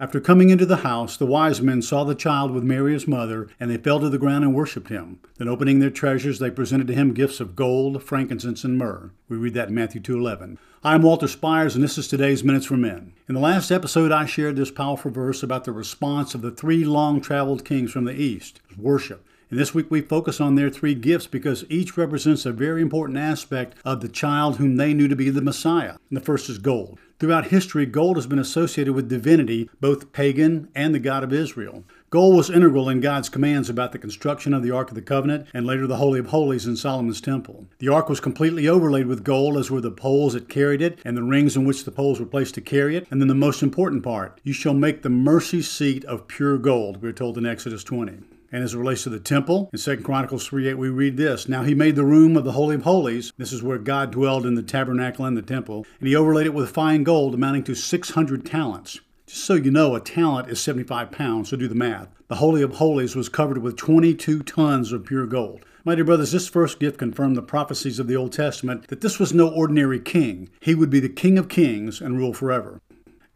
After coming into the house, the wise men saw the child with Mary his mother, and they fell to the ground and worshipped him. Then opening their treasures, they presented to him gifts of gold, frankincense, and myrrh. We read that in Matthew 2:11. I'm Walter Spires, and this is today's Minutes for Men. In the last episode, I shared this powerful verse about the response of the three long-traveled kings from the east, worship. This week we focus on their three gifts because each represents a very important aspect of the child whom they knew to be the Messiah. And the first is gold. Throughout history, gold has been associated with divinity, both pagan and the God of Israel. Gold was integral in God's commands about the construction of the Ark of the Covenant and later the Holy of Holies in Solomon's temple. The Ark was completely overlaid with gold, as were the poles that carried it and the rings in which the poles were placed to carry it. And then the most important part you shall make the mercy seat of pure gold, we're told in Exodus 20. And as it relates to the temple, in 2 Chronicles 3 8, we read this Now he made the room of the Holy of Holies. This is where God dwelled in the tabernacle and the temple. And he overlaid it with fine gold, amounting to 600 talents. Just so you know, a talent is 75 pounds, so do the math. The Holy of Holies was covered with 22 tons of pure gold. My dear brothers, this first gift confirmed the prophecies of the Old Testament that this was no ordinary king. He would be the King of kings and rule forever.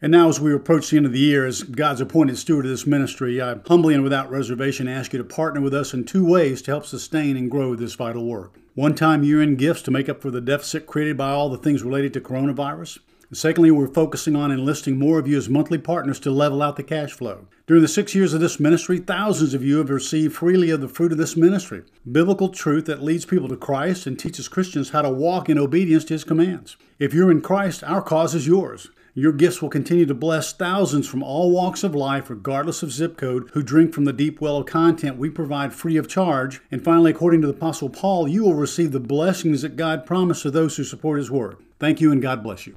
And now, as we approach the end of the year, as God's appointed steward of this ministry, I humbly and without reservation ask you to partner with us in two ways to help sustain and grow this vital work. One time year end gifts to make up for the deficit created by all the things related to coronavirus. And secondly, we're focusing on enlisting more of you as monthly partners to level out the cash flow. During the six years of this ministry, thousands of you have received freely of the fruit of this ministry biblical truth that leads people to Christ and teaches Christians how to walk in obedience to his commands. If you're in Christ, our cause is yours. Your gifts will continue to bless thousands from all walks of life, regardless of zip code, who drink from the deep well of content we provide free of charge. And finally, according to the Apostle Paul, you will receive the blessings that God promised to those who support His Word. Thank you, and God bless you.